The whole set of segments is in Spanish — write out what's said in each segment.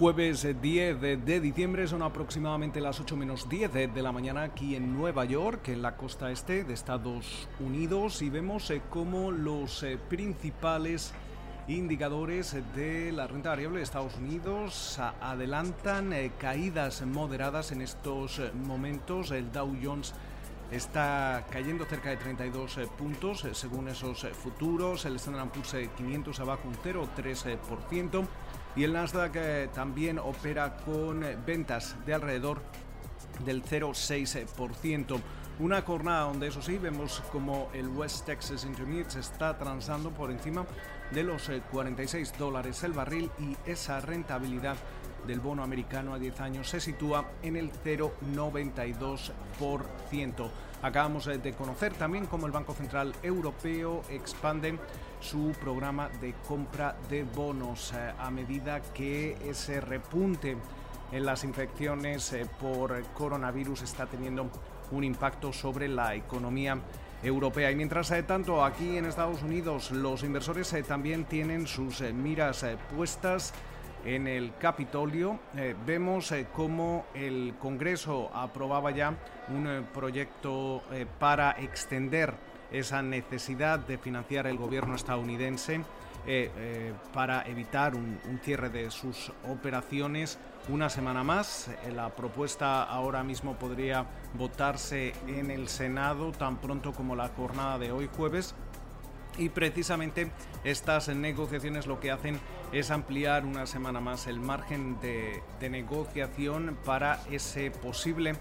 Jueves 10 de diciembre son aproximadamente las 8 menos 10 de la mañana aquí en Nueva York, en la costa este de Estados Unidos, y vemos eh, cómo los eh, principales indicadores de la renta variable de Estados Unidos adelantan eh, caídas moderadas en estos momentos. El Dow Jones está cayendo cerca de 32 puntos según esos futuros. El Standard Poor's 500 abajo un 0,3% y el Nasdaq eh, también opera con eh, ventas de alrededor del 0,6%. Una jornada donde eso sí vemos como el West Texas Intermediate se está transando por encima de los 46 eh, dólares el barril y esa rentabilidad del bono americano a 10 años se sitúa en el 0,92%. Acabamos de conocer también cómo el Banco Central Europeo expande su programa de compra de bonos eh, a medida que ese repunte en las infecciones eh, por coronavirus está teniendo un impacto sobre la economía europea. Y mientras eh, tanto aquí en Estados Unidos los inversores también tienen sus miras puestas en el Capitolio. vemos cómo el Congreso aprobaba ya un proyecto para extender esa necesidad de financiar el gobierno estadounidense eh, eh, para evitar un, cierre de sus operaciones una semana más. Eh, la propuesta ahora mismo podría votarse en el Senado tan pronto como la jornada de hoy jueves. Y precisamente estas negociaciones lo que hacen es ampliar una semana más el margen de, de negociación para ese posible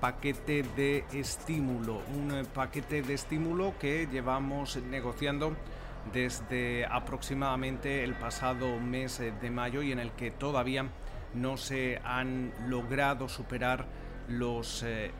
paquete de estímulo, un eh, paquete de estímulo que llevamos negociando desde aproximadamente el pasado mes eh, de mayo y en el que todavía no se han logrado superar los eh,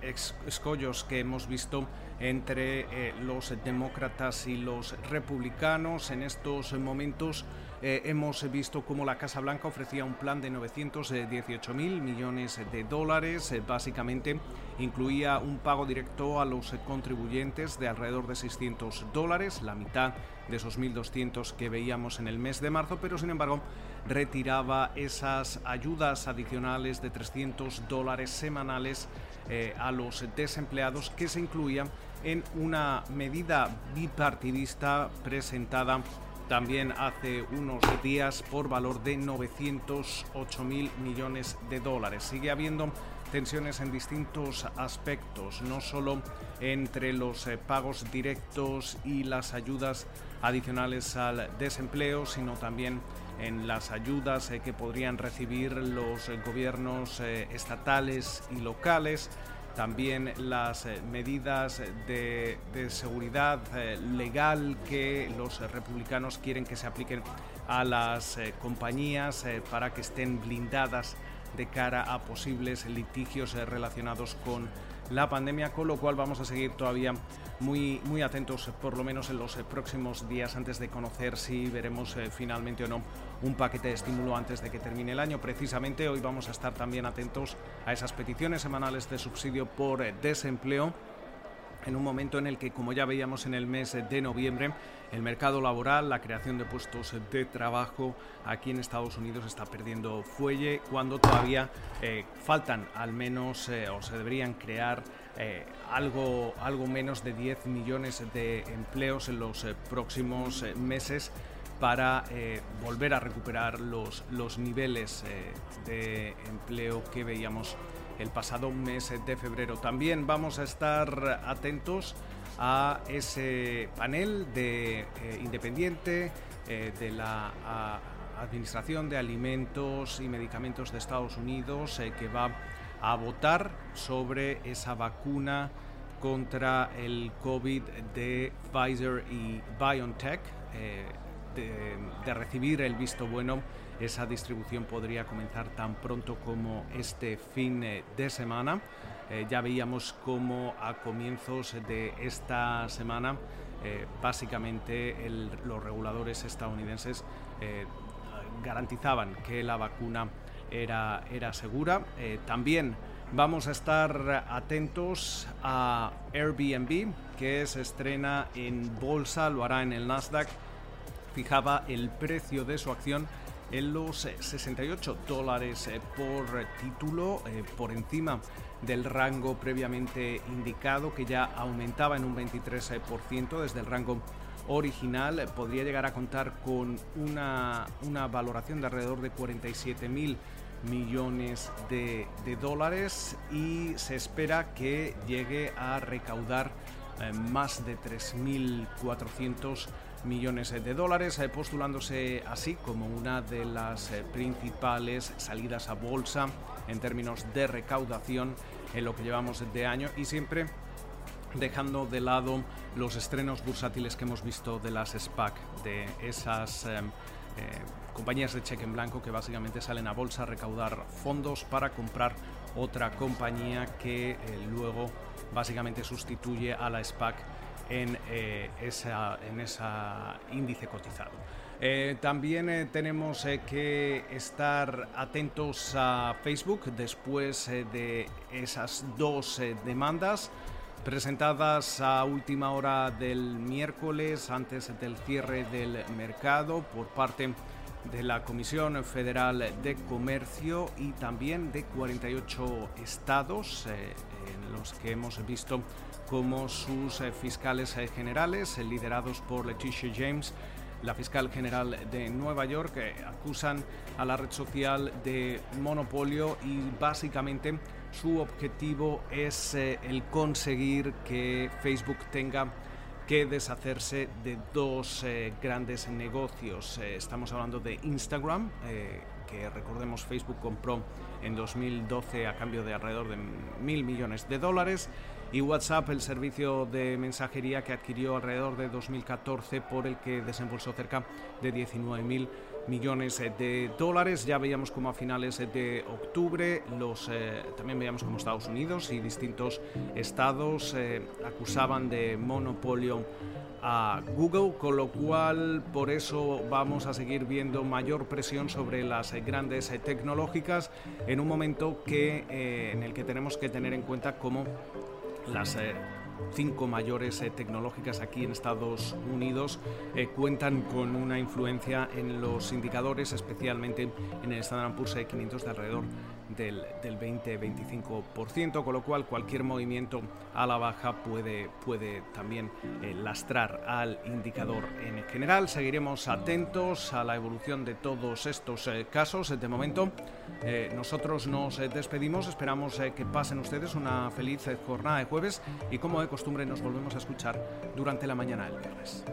escollos que hemos visto entre los demócratas y los republicanos en estos momentos eh, hemos visto cómo la Casa Blanca ofrecía un plan de 918 mil millones de dólares. Eh, básicamente incluía un pago directo a los contribuyentes de alrededor de 600 dólares, la mitad de esos 1.200 que veíamos en el mes de marzo, pero sin embargo retiraba esas ayudas adicionales de 300 dólares semanales eh, a los desempleados que se incluían en una medida bipartidista presentada también hace unos días por valor de 908 mil millones de dólares. Sigue habiendo tensiones en distintos aspectos, no solo entre los eh, pagos directos y las ayudas adicionales al desempleo, sino también en las ayudas eh, que podrían recibir los eh, gobiernos estatales y locales también las eh, medidas de, seguridad eh, legal que los republicanos quieren que se apliquen a las eh, compañías para que estén blindadas de cara a posibles litigios relacionados con la pandemia, con lo cual vamos a seguir todavía muy, muy atentos, por lo menos en los próximos días, antes de conocer si veremos finalmente o no un paquete de estímulo antes de que termine el año. Precisamente hoy vamos a estar también atentos a esas peticiones semanales de subsidio por eh, desempleo en un momento en el que, como ya veíamos en el mes de noviembre, el mercado laboral, la creación de puestos de trabajo aquí en Estados Unidos está perdiendo fuelle, cuando todavía eh, faltan al menos eh, o se deberían crear algo, algo menos de 10 millones de empleos en los próximos meses para eh, volver a recuperar los, los niveles eh, de empleo que veíamos el pasado mes de febrero. También vamos a estar atentos a ese panel de eh, independiente de la Administración de Alimentos y Medicamentos de Estados Unidos que va a votar sobre esa vacuna contra el COVID de Pfizer y BioNTech de, recibir el visto bueno, esa distribución podría comenzar tan pronto como este fin eh, de semana. Eh, ya veíamos cómo a comienzos de esta semana eh, básicamente los reguladores estadounidenses garantizaban que la vacuna era, era segura. también vamos a estar atentos a Airbnb, que se estrena en bolsa, lo hará en el Nasdaq fijaba el precio de su acción en los 68 dólares por título, por encima del rango previamente indicado que ya aumentaba en un 23% desde el rango original podría llegar a contar con una, valoración de alrededor de 47 mil millones de, dólares y se espera que llegue a recaudar eh, más de 3.400 millones de dólares, eh, postulándose así como una de las eh, principales salidas a bolsa en términos de recaudación en lo que llevamos de año y siempre dejando de lado los estrenos bursátiles que hemos visto de las SPAC, de esas em, eh, compañías de cheque en blanco que básicamente salen a bolsa a recaudar fondos para comprar otra compañía que eh, luego básicamente sustituye a la SPAC en, eh, esa, en esa índice cotizado. también tenemos que estar atentos a Facebook después de esas dos demandas presentadas a última hora del miércoles antes del cierre del mercado por parte de la Comisión Federal de Comercio y también de 48 estados eh, en los que hemos visto como sus eh, fiscales eh, generales, liderados por Leticia James, la fiscal general de Nueva York, acusan a la red social de monopolio y básicamente su objetivo es eh, el conseguir que Facebook tenga que deshacerse de dos eh, grandes negocios. Eh, estamos hablando de Instagram, que recordemos Facebook compró en 2012 a cambio de alrededor de mil millones de dólares, y WhatsApp, el servicio de mensajería que adquirió alrededor de 2014 por el que desembolsó cerca de 19 mil millones eh, de dólares. Ya veíamos como a finales de octubre los eh, también veíamos como Estados Unidos y distintos estados eh, acusaban de monopolio a Google, con lo cual por eso vamos a seguir viendo mayor presión sobre las grandes tecnológicas en un momento que en el que tenemos que tener en cuenta cómo las cinco mayores eh, tecnológicas aquí en Estados Unidos eh, cuentan con una influencia en los indicadores, especialmente en el Standard Poor's 500 de alrededor del, del 20-25%, con lo cual cualquier movimiento a la baja puede, puede también eh, lastrar al indicador en general. Seguiremos atentos a la evolución de todos estos casos. De momento, nosotros nos despedimos, esperamos que pasen ustedes una feliz jornada de jueves y como de costumbre nos volvemos a escuchar durante la mañana del viernes.